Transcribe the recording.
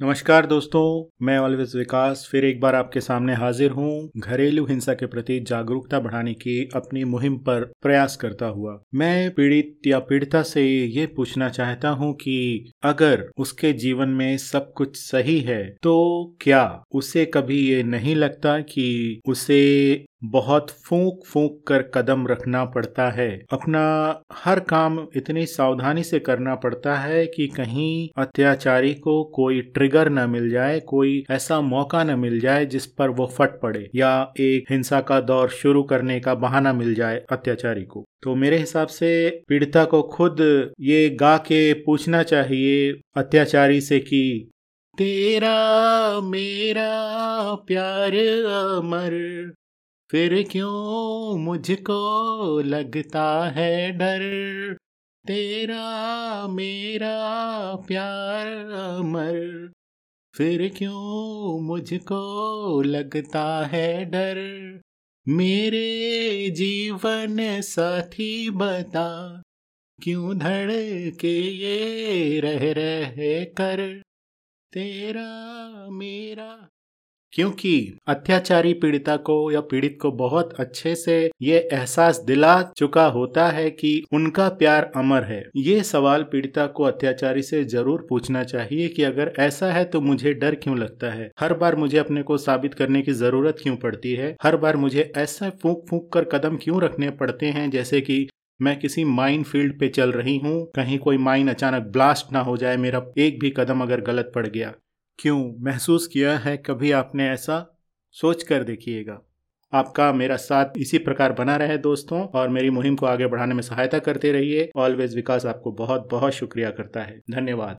नमस्कार दोस्तों, मैं ऑलवेज विकास, फिर एक बार आपके सामने हाजिर हूँ घरेलू हिंसा के प्रति जागरूकता बढ़ाने की अपनी मुहिम पर प्रयास करता हुआ। मैं पीड़ित या पीड़िता से ये पूछना चाहता हूँ कि अगर उसके जीवन में सब कुछ सही है तो क्या उसे कभी ये नहीं लगता कि उसे बहुत फूंक फूंक कर कदम रखना पड़ता है। अपना हर काम इतनी सावधानी से करना पड़ता है कि कहीं अत्याचारी को कोई ट्रिगर न मिल जाए, कोई ऐसा मौका न मिल जाए जिस पर वो फट पड़े या एक हिंसा का दौर शुरू करने का बहाना मिल जाए अत्याचारी को। तो मेरे हिसाब से पीड़िता को खुद ये गा के पूछना चाहिए अत्याचारी से कि, तेरा मेरा प्यार अमर फिर क्यों मुझको लगता है डर? तेरा, मेरा प्यार अमर। फिर क्यों मुझको लगता है डर? मेरे जीवन साथी बता। क्यों धड़ के ये रह रहे कर? तेरा, मेरा क्योंकि अत्याचारी पीड़िता को या पीड़ित को बहुत अच्छे से ये एहसास दिला चुका होता है कि उनका प्यार अमर है। ये सवाल पीड़िता को अत्याचारी से ज़रूर पूछना चाहिए कि अगर ऐसा है तो मुझे डर क्यों लगता है? हर बार मुझे अपने को साबित करने की ज़रूरत क्यों पड़ती है? हर बार मुझे ऐसा फूक फूक कर कदम क्यों रखने पड़ते हैं जैसे कि मैं किसी माइन फ़ील्ड पे चल रही हूँ, कहीं कोई माइन अचानक ब्लास्ट ना हो जाए, मेरा एक भी कदम अगर गलत पड़ गया। क्यों महसूस किया है कभी आपने ऐसा? सोच कर देखिएगा। आपका मेरा साथ इसी प्रकार बना रहे दोस्तों और मेरी मुहिम को आगे बढ़ाने में सहायता करते रहिए। ऑलवेज विकास आपको बहुत बहुत शुक्रिया करता है। धन्यवाद।